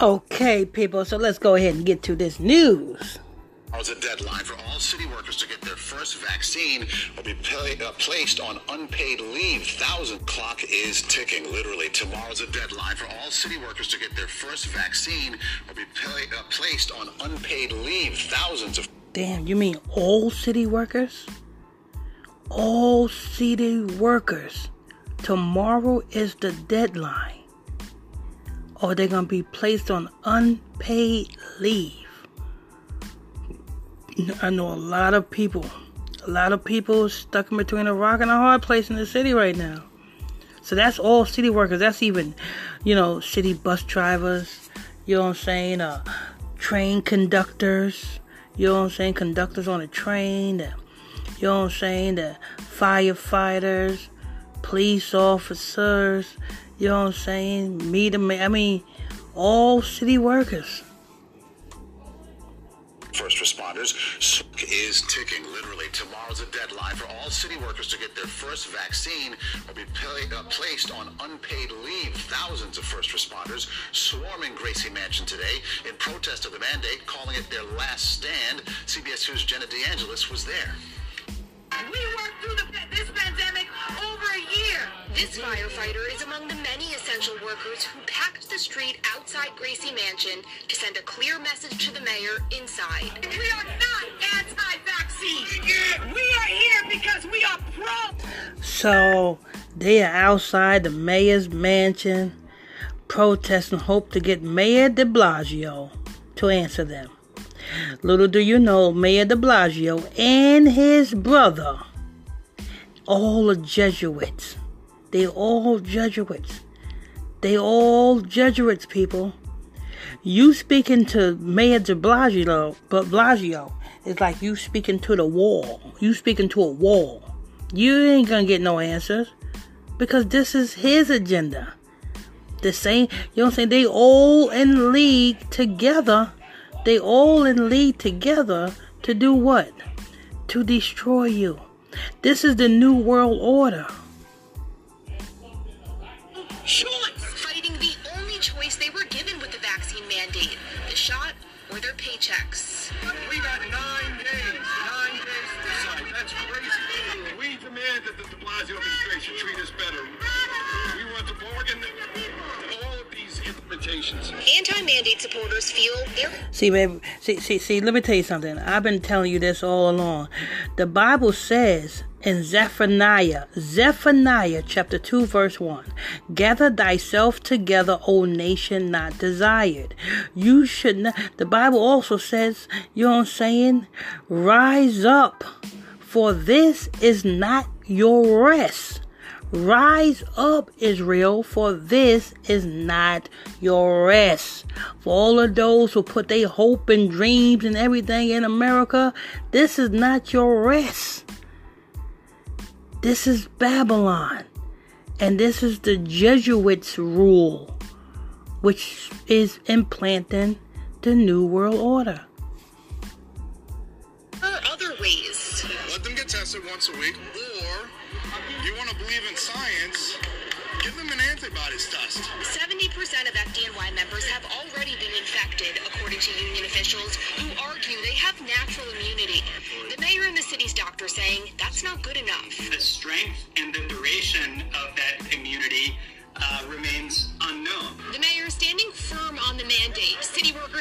Okay, people, so let's go ahead and get to this news. A deadline for all city workers to get their first vaccine or be pay, uh, placed on unpaid leave. Thousand clock is ticking. Literally, tomorrow's a deadline for all city workers to get their first vaccine or be pay, uh, placed on unpaid leave. Thousands of Damn, you mean all city workers? All city workers. Tomorrow is the deadline. Or they're going to be placed on unpaid leave. I know a lot of people, a lot of people stuck in between a rock and a hard place in the city right now. So that's all city workers. That's even, you know, city bus drivers. You know what I'm saying? Uh, train conductors. You know what I'm saying? Conductors on a train. Uh, you know what I'm saying? The firefighters, police officers. You know what I'm saying? Me to me. I mean, all city workers first responders is ticking. Literally, tomorrow's a deadline for all city workers to get their first vaccine or be pay, uh, placed on unpaid leave. Thousands of first responders swarming Gracie Mansion today in protest of the mandate, calling it their last stand. CBS News' Jenna DeAngelis was there. We worked through the, this pandemic over a year. This firefighter is among the many essential workers who packed the street outside Gracie Mansion to send a clear message to the mayor inside. We are not anti-vaccine. We are here because we are pro. So they are outside the mayor's mansion protesting, hope to get Mayor de Blasio to answer them. Little do you know, Mayor de Blasio and his brother, all are Jesuits. They all Jesuits. They all Jesuits, people. You speaking to Mayor de Blasio, but Blasio is like you speaking to the wall. You speaking to a wall. You ain't gonna get no answers because this is his agenda. The same, you know what I'm saying? They all in league together they all in league together to do what? To destroy you. This is the new world order. Choice! Fighting the only choice they were given with the vaccine mandate the shot or their paychecks. We got nine days, nine days to decide. That's crazy. We demand that the de Blasio administration treat us better. We want to bargain these implementations. Anti-mandate supporters feel they're See, baby, see, see, see, let me tell you something. I've been telling you this all along. The Bible says in Zephaniah, Zephaniah chapter 2, verse 1, Gather thyself together, O nation not desired. You should not, the Bible also says, you know what I'm saying? Rise up, for this is not your rest. Rise up, Israel, for this is not your rest. For all of those who put their hope and dreams and everything in America, this is not your rest. This is Babylon. And this is the Jesuits' rule, which is implanting the New World Order. There are other ways. Let them get tested once a week, or you want to believe in science, give them an antibodies test. 70% of FDNY members have already been infected, according to union officials who argue they have natural immunity. The mayor and the city's doctor saying that's not good enough. The strength and the duration of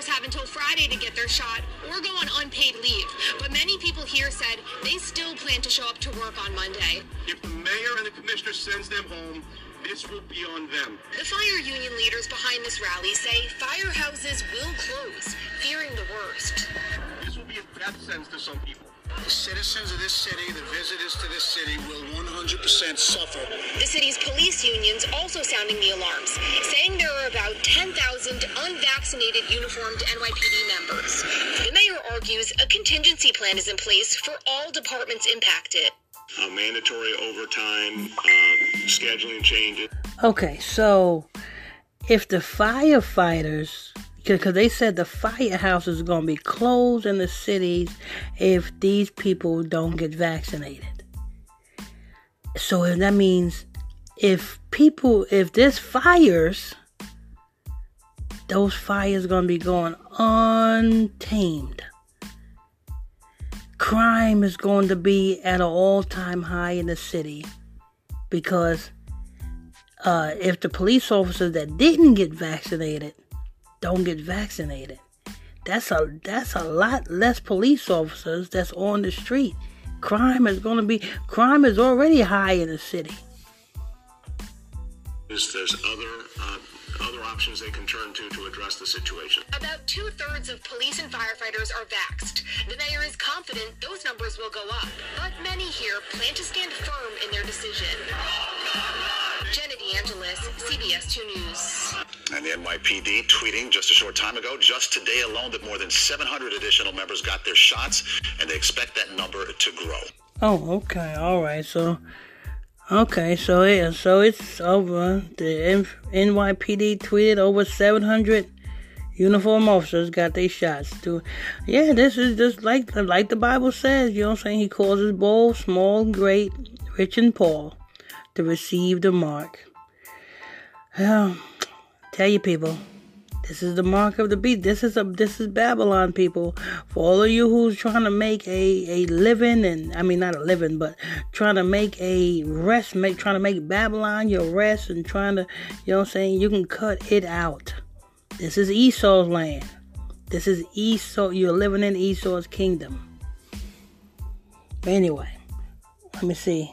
Have until Friday to get their shot or go on unpaid leave. But many people here said they still plan to show up to work on Monday. If the mayor and the commissioner sends them home, this will be on them. The fire union leaders behind this rally say firehouses will close, fearing the worst. This will be a death sentence to some people. The citizens of this city, the visitors to this city, will 100% suffer. The city's police unions also sounding the alarms, saying there are about 10,000 unvaccinated uniformed NYPD members. The mayor argues a contingency plan is in place for all departments impacted. Uh, mandatory overtime, uh, scheduling changes. Okay, so if the firefighters, because they said the firehouses is going to be closed in the cities if these people don't get vaccinated. So if that means if people, if there's fires those fires are gonna be going untamed. Crime is going to be at an all-time high in the city because uh, if the police officers that didn't get vaccinated don't get vaccinated, that's a that's a lot less police officers that's on the street. Crime is going to be crime is already high in the city. There's other uh, other options they can turn to to address the situation. About two thirds of police and firefighters are vaxxed. The mayor is confident those numbers will go up, but many here plan to stand firm in their decision. Jenna DeAngelis, CBS 2 News. And the NYPD tweeting just a short time ago, just today alone, that more than 700 additional members got their shots, and they expect that number to grow. Oh, okay, all right. So, okay, so yeah, so it's over. The NYPD tweeted over 700 uniform officers got their shots. To, yeah, this is just like like the Bible says. You know what I'm saying? He causes both small, great, rich, and poor to receive the mark. Well, tell you people, this is the mark of the beast. This is a this is Babylon, people. For all of you who's trying to make a, a living and I mean not a living, but trying to make a rest, make trying to make Babylon your rest and trying to you know what I'm saying, you can cut it out. This is Esau's land. This is Esau you're living in Esau's kingdom. But anyway, let me see.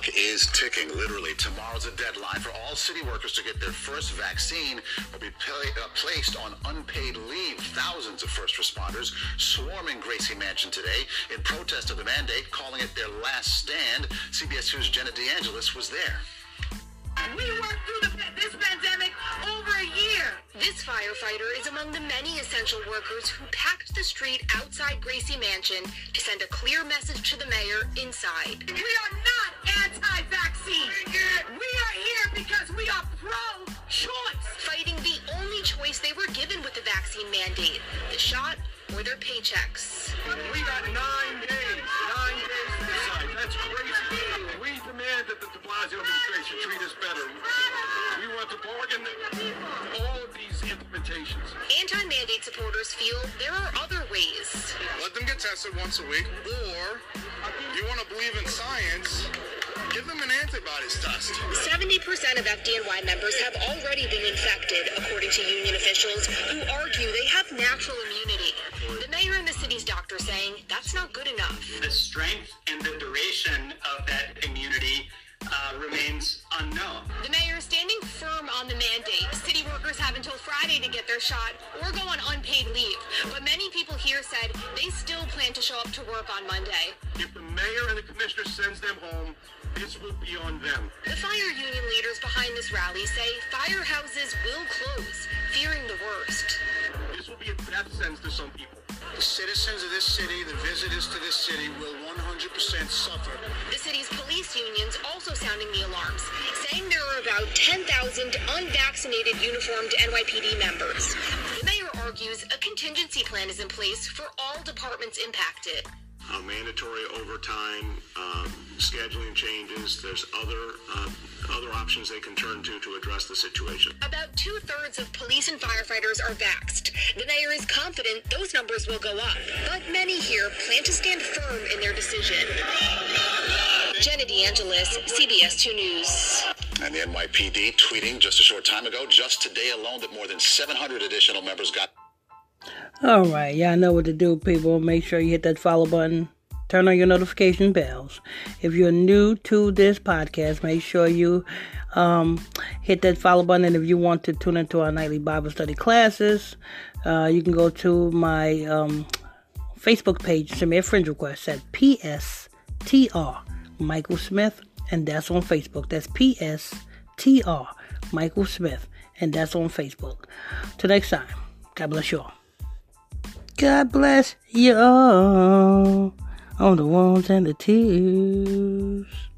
Clock is ticking. Literally, tomorrow's a deadline for all city workers to get their first vaccine or be uh, placed on unpaid leave. Thousands of first responders swarming Gracie Mansion today in protest of the mandate, calling it their last stand. CBS 2's Jenna DeAngelis was there. We worked through the, this pandemic over a year. This firefighter is among the many essential workers who packed the street outside Gracie Mansion to send a clear message to the mayor inside. We are not anti-vaccine. We are here because we are pro-choice. Fighting the only choice they were given with the vaccine mandate the shot or their paychecks. We got nine days, nine days to decide. That's crazy. We demand that the de Blasio administration treat us better. We want to bargain all of these implementations. Anti mandate supporters feel there are other ways. Let them get tested once a week, or if you want to believe in science, give them an antibodies test. 70% of FDNY members have already been infected, according to union officials who argue they have natural immunity. The mayor and the city's doctor saying that's not good enough. The strength and the duration of that immunity uh, remains unknown. The mayor is standing firm on the mandate. City workers have until Friday to get their shot or go on unpaid leave. But many people here said they still plan to show up to work on Monday. If the mayor and the commissioner sends them home, this will be on them. The fire union leaders behind this rally say firehouses will close, fearing the worst. This will be a death sentence to some people. The citizens of this city, the visitors to this city, will 100% suffer. The city's police unions also sounding the alarms, saying there are about 10,000 unvaccinated uniformed NYPD members. The mayor argues a contingency plan is in place for all departments impacted. Uh, mandatory overtime, um, scheduling changes. There's other uh, other options they can turn to to address the situation. About two thirds of police and firefighters are vaxxed. The mayor is confident those numbers will go up, but many here plan to stand firm in their decision. Jenna DeAngelis, CBS 2 News. And the NYPD tweeting just a short time ago, just today alone, that more than 700 additional members got. All right, y'all know what to do, people. Make sure you hit that follow button. Turn on your notification bells. If you're new to this podcast, make sure you um, hit that follow button. And if you want to tune into our nightly Bible study classes, uh, you can go to my um, Facebook page, send me a friend request at PSTR Michael Smith, and that's on Facebook. That's PSTR Michael Smith, and that's on Facebook. Till next time, God bless you all. God bless you all. On the ones and the twos.